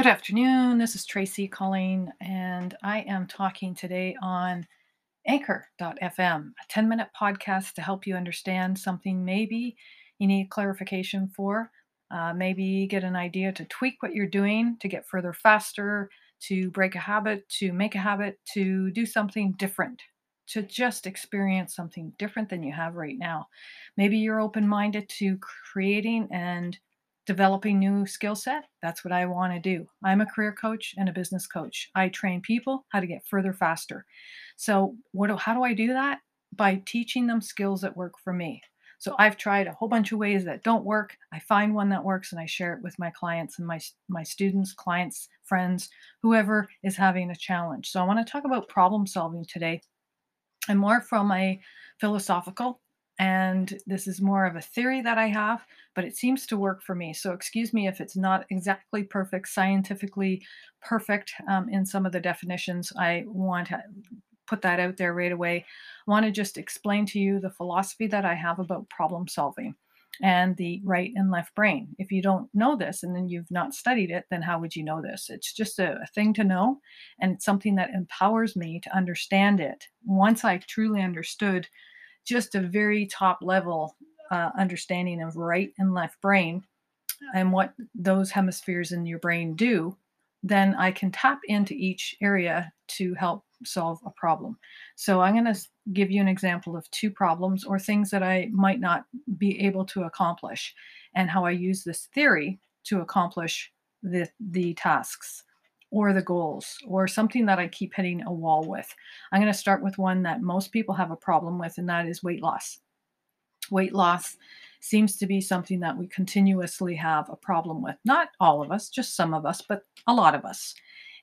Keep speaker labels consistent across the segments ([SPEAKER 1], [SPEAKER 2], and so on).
[SPEAKER 1] Good afternoon. This is Tracey calling, and I am talking today on Anchor.fm, a 10 minute podcast to help you understand something maybe you need clarification for, uh, maybe get an idea to tweak what you're doing to get further faster, to break a habit, to make a habit, to do something different, to just experience something different than you have right now. Maybe you're open minded to creating and developing new skill set that's what i want to do. I'm a career coach and a business coach. I train people how to get further faster. So what do, how do i do that? By teaching them skills that work for me. So i've tried a whole bunch of ways that don't work. I find one that works and i share it with my clients and my my students clients friends whoever is having a challenge. So i want to talk about problem solving today. And more from a philosophical and this is more of a theory that I have, but it seems to work for me. So, excuse me if it's not exactly perfect, scientifically perfect um, in some of the definitions. I want to put that out there right away. I want to just explain to you the philosophy that I have about problem solving and the right and left brain. If you don't know this and then you've not studied it, then how would you know this? It's just a, a, thing to know, and it's something that empowers me to understand it. Once I truly understood just a very top level uh, understanding of right and left brain and what those hemispheres in your brain do, then I can tap into each area to help solve a problem. So I'm going to give you an example of two problems or things that I might not be able to accomplish and how I use this theory to accomplish the, the tasks or the goals or something that I keep hitting a wall with. I'm going to start with one that most people have a problem with, and that is weight loss. Weight loss seems to be something that we continuously have a problem with. Not all of us, just some of us, but a lot of us.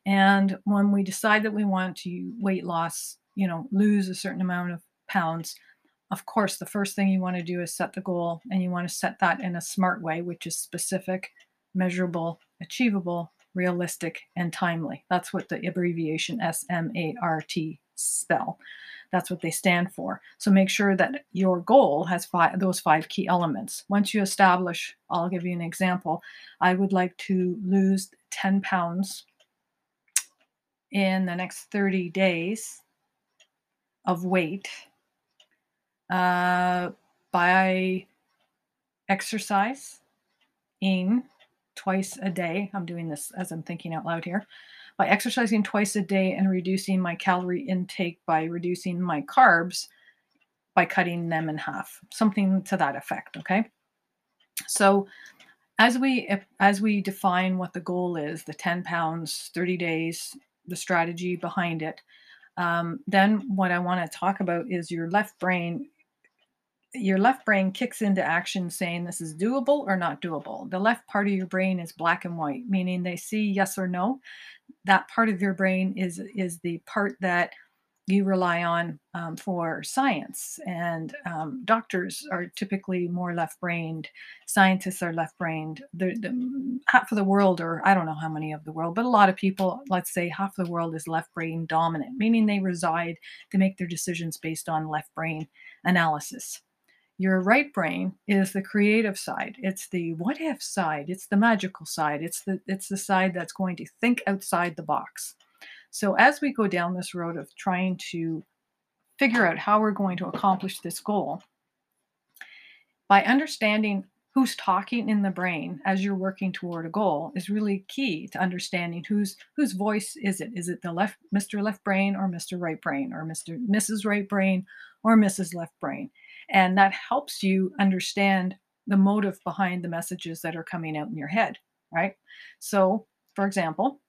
[SPEAKER 1] And when we decide that we want to weight loss, you know, lose a certain amount of pounds, of course, the first thing you want to do is set the goal and you want to set that in a smart way, which is specific, measurable, achievable, realistic, and timely. That's what the abbreviation SMART spell. That's what they stand for. So make sure that your goal has five, those five key elements. Once you establish, I'll give you an example. I would like to lose 10 pounds in the next 30 days of weight uh, by exercise in twice a day. I'm doing this as I'm thinking out loud here. By exercising twice a day and reducing my calorie intake by reducing my carbs by cutting them in half. Something to that effect, okay? So as we as we define what the goal is, the 10 pounds, 30 days, the strategy behind it, um, then what I want to talk about is your left brain your left brain kicks into action saying this is doable or not doable. The left part of your brain is black and white, meaning they see yes or no. That part of your brain is is the part that you rely on um, for science. And um, doctors are typically more left brained. Scientists are left brained. The, the, half of the world, or I don't know how many of the world, but a lot of people, let's say half of the world is left brain dominant, meaning they reside, they make their decisions based on left brain analysis. Your right brain is the creative side. It's the what if side. It's the magical side. It's the it's the side that's going to think outside the box. So as we go down this road of trying to figure out how we're going to accomplish this goal, by understanding who's talking in the brain as you're working toward a goal is really key to understanding whose whose voice is it is it the left mr left brain or mr right brain or mr mrs right brain or mrs left brain and that helps you understand the motive behind the messages that are coming out in your head, right? So, for example,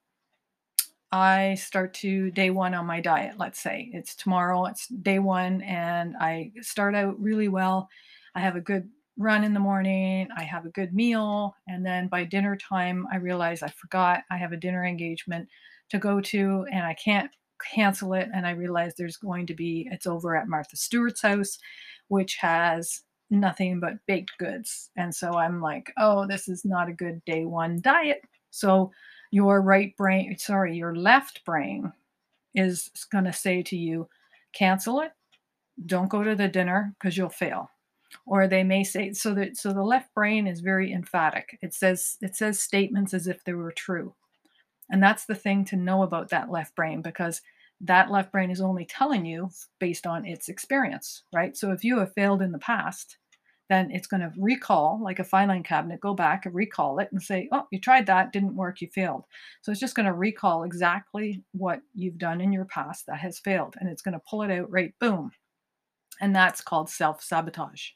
[SPEAKER 1] I start to day one on my diet. Let's say it's tomorrow, it's day one, and I start out really well. I have a good run in the morning, I have a good meal, and then by dinner time, I realize I forgot I have a dinner engagement to go to, and I can't cancel it. And I realize there's going to be, it's over at Martha Stewart's house which has nothing but baked goods. And so I'm like, oh, this is not a good day one diet. So your right brain, sorry, your left brain is going to say to you, cancel it. Don't go to the dinner because you'll fail. Or they may say so that so the left brain is very emphatic. It says it says statements as if they were true. And that's the thing to know about that left brain because that left brain is only telling you based on its experience, right? So if you have failed in the past, then it's going to recall like a filing cabinet, go back and recall it and say, oh, you tried that, didn't work, you failed. So it's just going to recall exactly what you've done in your past that has failed. And it's going to pull it out right, boom. And that's called self sabotage.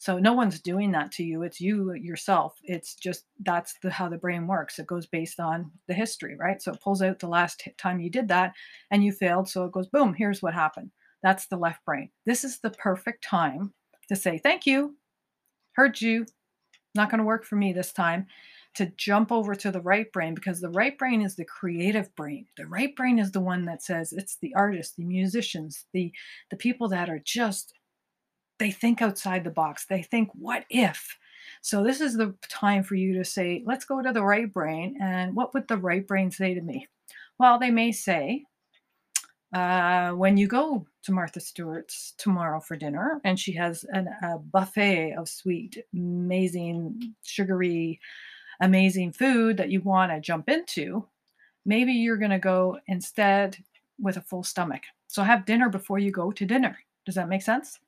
[SPEAKER 1] So no one's doing that to you. It's you yourself. It's just that's the how the brain works. It goes based on the history, right? So it pulls out the last time you did that and you failed. So it goes, boom, here's what happened. That's the left brain. This is the perfect time to say, thank you, heard you, not going to work for me this time, to jump over to the right brain because the right brain is the creative brain. The right brain is the one that says it's the artists, the musicians, the the people that are just they think outside the box. They think, what if? So this is the time for you to say, let's go to the right brain. And what would the right brain say to me? Well, they may say, uh, when you go to Martha Stewart's tomorrow for dinner, and she has an, a buffet of sweet, amazing, sugary, amazing food that you want to jump into, maybe you're going to go instead with a full stomach. So have dinner before you go to dinner. Does that make sense?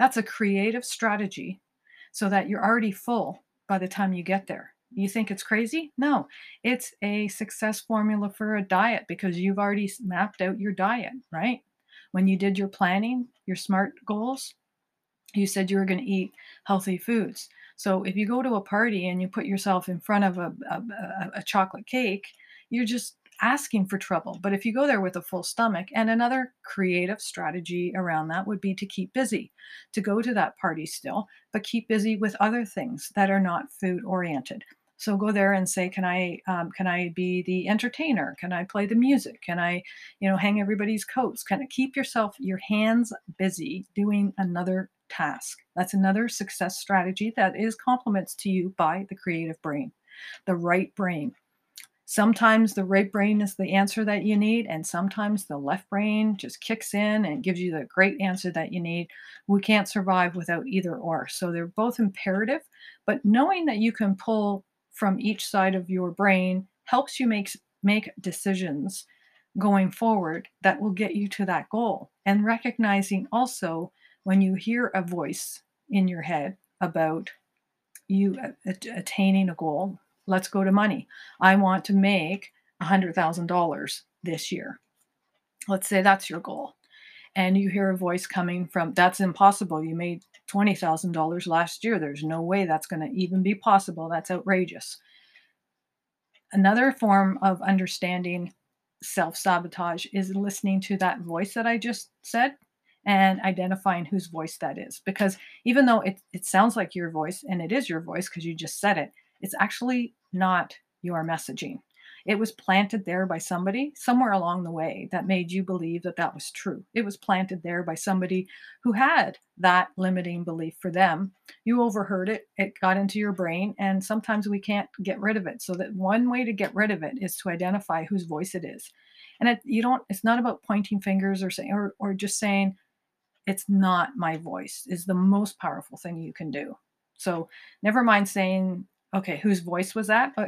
[SPEAKER 1] That's a creative strategy so that you're already full by the time you get there. You think it's crazy? No, it's a success formula for a diet because you've already mapped out your diet, right? When you did your planning, your SMART goals, you said you were going to eat healthy foods. So if you go to a party and you put yourself in front of a, a, a chocolate cake, you're just asking for trouble. But if you go there with a full stomach, and another creative strategy around that would be to keep busy, to go to that party still, but keep busy with other things that are not food oriented. So go there and say, can I um, can I be the entertainer? Can I play the music? Can I, you know, hang everybody's coats? Kind of keep yourself your hands busy doing another task. That's another success strategy that is compliments to you by the creative brain, the right brain. Sometimes the right brain is the answer that you need, and sometimes the left brain just kicks in and gives you the great answer that you need. We can't survive without either or. So they're both imperative, but knowing that you can pull from each side of your brain helps you make make decisions going forward that will get you to that goal. And recognizing also when you hear a voice in your head about you attaining a goal, let's go to money. I want to make $100,000 this year. Let's say that's your goal. And you hear a voice coming from, that's impossible. You made $20,000 last year. There's no way that's going to even be possible. That's outrageous. Another form of understanding self sabotage is listening to that voice that I just said and identifying whose voice that is. Because even though it, it sounds like your voice and it is your voice because you just said it, it's actually not your messaging. It was planted there by somebody somewhere along the way that made you believe that that was true. It was planted there by somebody who had that limiting belief for them. You overheard it, it got into your brain, and sometimes we can't get rid of it. So that one way to get rid of it is to identify whose voice it is. And it, you don't it's not about pointing fingers or saying or, or just saying it's not my voice is the most powerful thing you can do. So never mind saying okay, whose voice was that? Uh,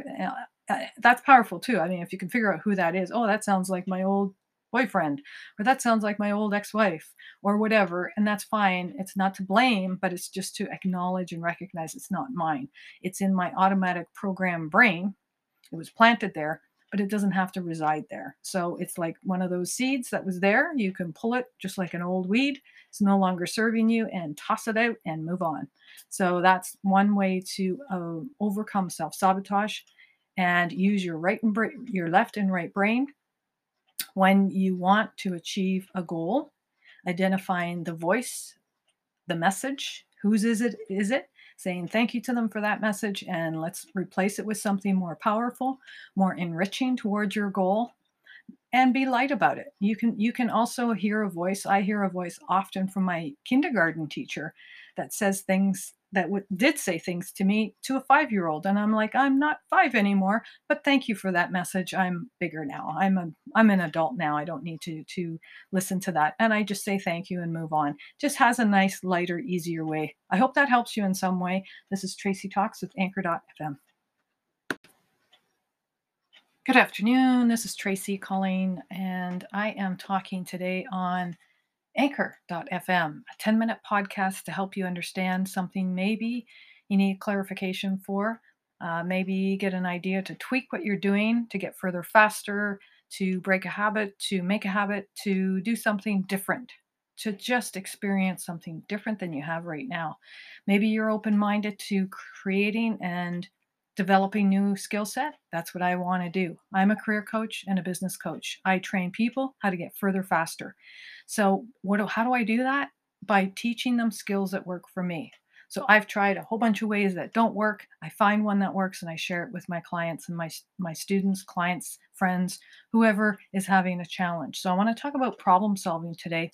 [SPEAKER 1] uh, that's powerful too. I mean, if you can figure out who that is, oh, that sounds like my old boyfriend, or that sounds like my old ex wife, or whatever, and that's fine. It's not to blame, but it's just to acknowledge and recognize it's not mine. It's in my automatic program brain. It was planted there, but it doesn't have to reside there. So it's like one of those seeds that was there. You can pull it just like an old weed. It's no longer serving you and toss it out and move on. So that's one way to uh, overcome self sabotage and use your right and bra- your left and right brain when you want to achieve a goal, identifying the voice, the message, whose is it is it saying thank you to them for that message and let's replace it with something more powerful, more enriching towards your goal and be light about it. You can you can also hear a voice. I hear a voice often from my kindergarten teacher that says things that w- did say things to me to a five year old and i'm like i'm not five anymore but thank you for that message. I'm bigger now. I'm a i'm an adult now. I don't need to to listen to that. And i just say thank you and move on. Just has a nice lighter easier way. I hope that helps you in some way. This is tracey talks with anchor.fm Good afternoon. This is Tracey calling, and I am talking today on Anchor.fm, a 10 minute podcast to help you understand something maybe you need clarification for. Uh, maybe get an idea to tweak what you're doing to get further faster, to break a habit, to make a habit, to do something different, to just experience something different than you have right now. Maybe you're open minded to creating and developing new skill set that's what i want to do. I'm a career coach and a business coach. I train people how to get further faster. So what do, how do i do that? By teaching them skills that work for me. So i've tried a whole bunch of ways that don't work. I find one that works and i share it with my clients and my my students clients friends whoever is having a challenge. So i want to talk about problem solving today.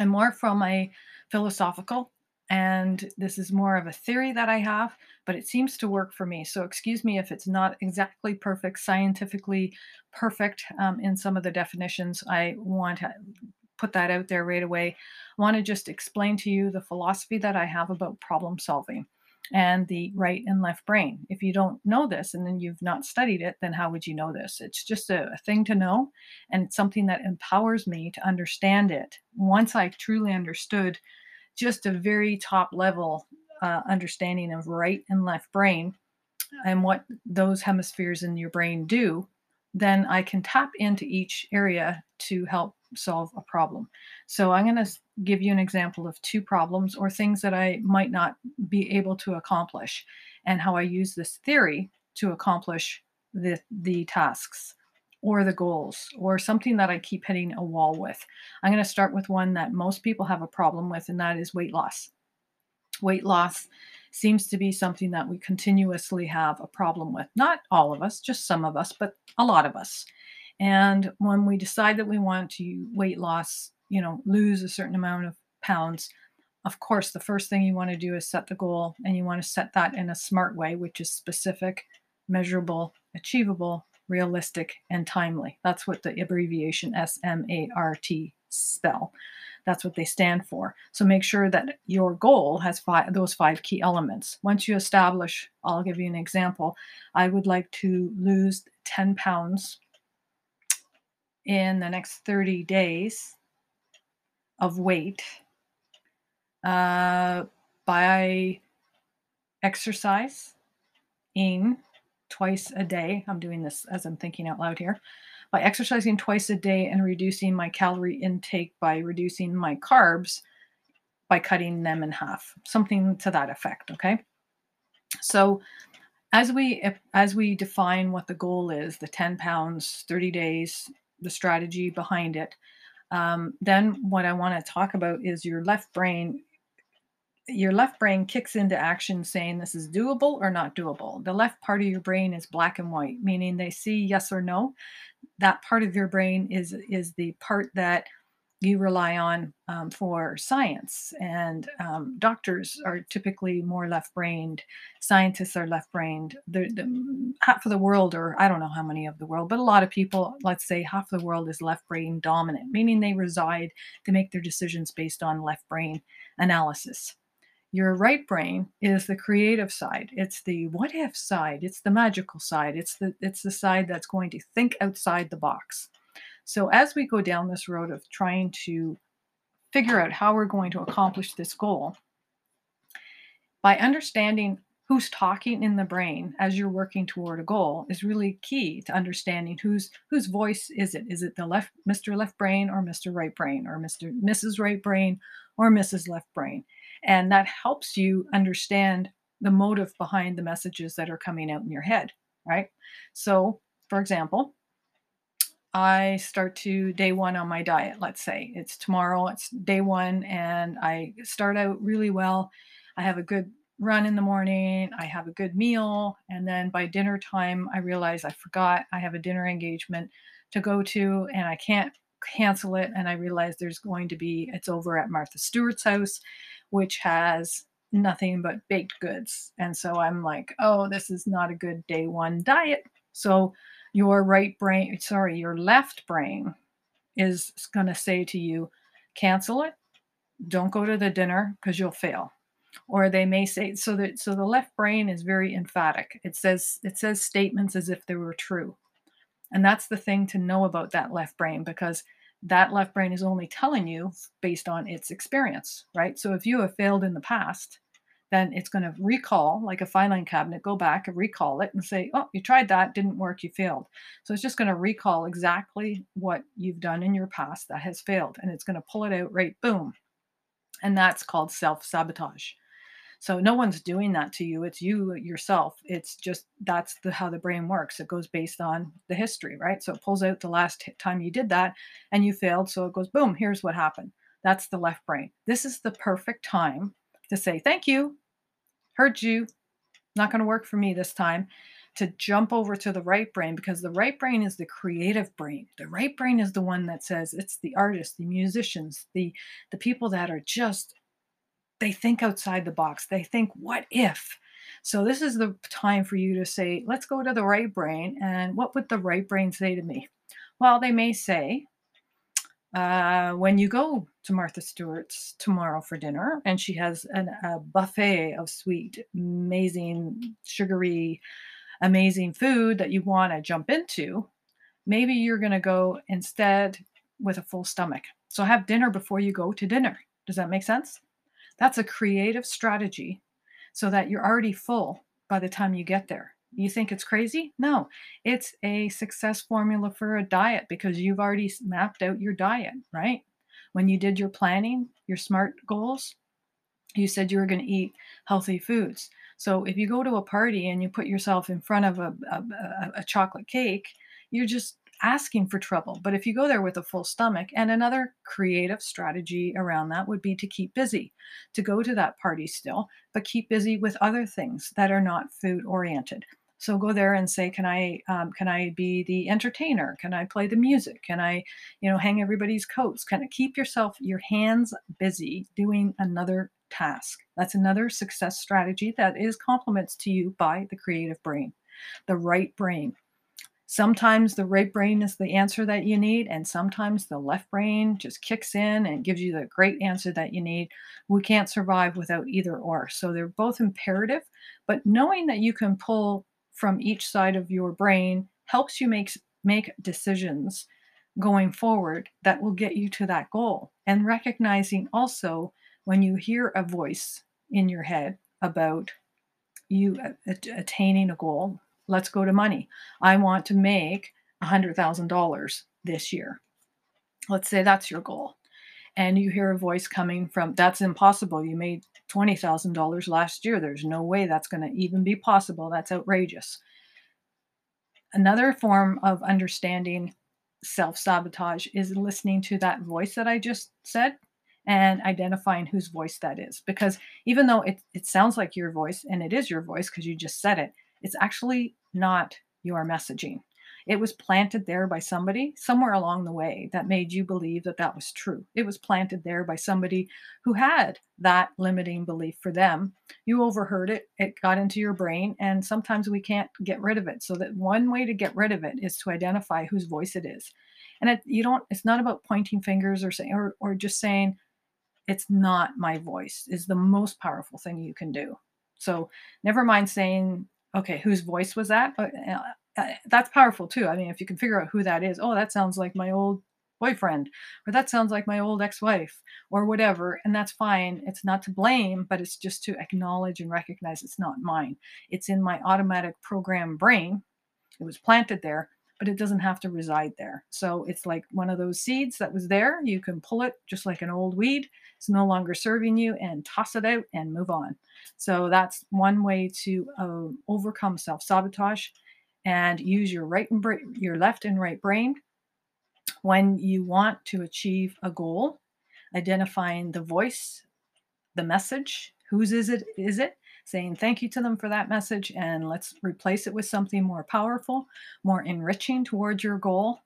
[SPEAKER 1] And more from a philosophical and this is more of a theory that I have, but it seems to work for me. So, excuse me if it's not exactly perfect, scientifically perfect um, in some of the definitions. I want to put that out there right away. I want to just explain to you the philosophy that I have about problem solving and the right and left brain. If you don't know this and then you've not studied it, then how would you know this? It's just a, a thing to know, and it's something that empowers me to understand it. Once I truly understood just a very top level uh, understanding of right and left brain and what those hemispheres in your brain do, then I can tap into each area to help solve a problem. So I'm going to give you an example of two problems or things that I might not be able to accomplish and how I use this theory to accomplish the, the tasks or the goals or something that I keep hitting a wall with. I'm going to start with one that most people have a problem with, and that is weight loss. Weight loss seems to be something that we continuously have a problem with. Not all of us, just some of us, but a lot of us. And when we decide that we want to weight loss, you know, lose a certain amount of pounds, of course, the first thing you want to do is set the goal, and you want to set that in a smart way, which is specific, measurable, achievable, realistic, and timely. That's what the abbreviation SMART spell. That's what they stand for. So make sure that your goal has five, those five key elements. Once you establish, I'll give you an example. I would like to lose 10 pounds in the next 30 days of weight uh, by exercise in twice a day. I'm doing this as I'm thinking out loud here. By exercising twice a day and reducing my calorie intake by reducing my carbs by cutting them in half. Something to that effect, okay? So as we as we define what the goal is, the 10 pounds, 30 days, the strategy behind it, um, then what I want to talk about is your left brain your left brain kicks into action saying this is doable or not doable. The left part of your brain is black and white, meaning they see yes or no. That part of your brain is is the part that you rely on um, for science. And um, doctors are typically more left brained. Scientists are left brained. The, the, half of the world, or I don't know how many of the world, but a lot of people, let's say half of the world is left brain dominant, meaning they reside, they make their decisions based on left brain analysis. Your right brain is the creative side. It's the what if side. It's the magical side. It's the it's the side that's going to think outside the box. So as we go down this road of trying to figure out how we're going to accomplish this goal, by understanding who's talking in the brain as you're working toward a goal is really key to understanding whose whose voice is it is it the left mr left brain or mr right brain or mr mrs right brain or mrs left brain and that helps you understand the motive behind the messages that are coming out in your head, right? So, for example, I start to day one on my diet. Let's say it's tomorrow, it's day one, and I start out really well. I have a good run in the morning, I have a good meal, and then by dinner time, I realize I forgot I have a dinner engagement to go to, and I can't cancel it. And I realize there's going to be, it's over at Martha Stewart's house which has nothing but baked goods. And so I'm like, oh, this is not a good day one diet. So your right brain, sorry, your left brain is going to say to you, cancel it. Don't go to the dinner because you'll fail. Or they may say so that so the left brain is very emphatic. It says it says statements as if they were true. And that's the thing to know about that left brain because that left brain is only telling you based on its experience, right? So if you have failed in the past, then it's going to recall like a filing cabinet, go back and recall it and say, oh, you tried that, didn't work, you failed. So it's just going to recall exactly what you've done in your past that has failed. And it's going to pull it out right, boom. And that's called self sabotage. So no one's doing that to you. It's you yourself. It's just that's the how the brain works. It goes based on the history, right? So it pulls out the last time you did that and you failed. So it goes, boom, here's what happened. That's the left brain. This is the perfect time to say, thank you, heard you, not going to work for me this time to jump over to the right brain because the right brain is the creative brain. The right brain is the one that says it's the artists, the musicians, the the people that are just they think outside the box. They think, what if? So this is the time for you to say, let's go to the right brain. And what would the right brain say to me? Well, they may say, uh, when you go to Martha Stewart's tomorrow for dinner, and she has an, a buffet of sweet, amazing, sugary, amazing food that you want to jump into, maybe you're going to go instead with a full stomach. So have dinner before you go to dinner. Does that make sense? That's a creative strategy so that you're already full by the time you get there. You think it's crazy? No, it's a success formula for a diet because you've already mapped out your diet, right? When you did your planning, your SMART goals, you said you were going to eat healthy foods. So if you go to a party and you put yourself in front of a, a, a chocolate cake, you're just asking for trouble. But if you go there with a full stomach, and another creative strategy around that would be to keep busy, to go to that party still, but keep busy with other things that are not food oriented. So go there and say, can I um, can I be the entertainer? Can I play the music? Can I, you know, hang everybody's coats? Can I keep yourself your hands busy doing another task? That's another success strategy that is compliments to you by the creative brain, the right brain. Sometimes the right brain is the answer that you need, and sometimes the left brain just kicks in and gives you the great answer that you need. We can't survive without either or. So they're both imperative, but knowing that you can pull from each side of your brain helps you make make decisions going forward that will get you to that goal. And recognizing also when you hear a voice in your head about you attaining a goal, let's go to money. I want to make $100,000 this year. Let's say that's your goal. And you hear a voice coming from, that's impossible. You made $20,000 last year. There's no way that's going to even be possible. That's outrageous. Another form of understanding self sabotage is listening to that voice that I just said and identifying whose voice that is. Because even though it, it sounds like your voice, and it is your voice because you just said it, it's actually not your messaging. It was planted there by somebody somewhere along the way that made you believe that that was true. It was planted there by somebody who had that limiting belief for them. You overheard it, it got into your brain, and sometimes we can't get rid of it. So that one way to get rid of it is to identify whose voice it is. And it, you don't it's not about pointing fingers or saying or, or just saying it's not my voice is the most powerful thing you can do. So never mind saying okay, whose voice was that? Uh, uh, that's powerful too. I mean, if you can figure out who that is, oh, that sounds like my old boyfriend, or that sounds like my old ex wife, or whatever, and that's fine. It's not to blame, but it's just to acknowledge and recognize it's not mine. It's in my automatic program brain. It was planted there, but it doesn't have to reside there. So it's like one of those seeds that was there. You can pull it just like an old weed. It's no longer serving you and toss it out and move on. So that's one way to uh, overcome self sabotage and use your right and bra- your left and right brain when you want to achieve a goal, identifying the voice, the message, whose is it is it, saying thank you to them for that message and let's replace it with something more powerful, more enriching towards your goal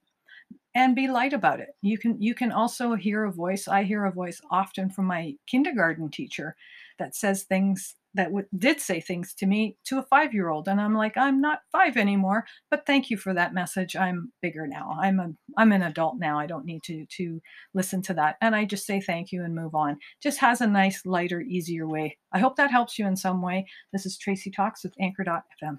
[SPEAKER 1] and be light about it. You can you can also hear a voice. I hear a voice often from my kindergarten teacher that says things that w- did say things to me to a five year old and i'm like i'm not five anymore but thank you for that message. I'm bigger now. I'm a i'm an adult now. I don't need to to listen to that. And i just say thank you and move on. Just has a nice lighter easier way. I hope that helps you in some way. This is tracey talks with anchor.fm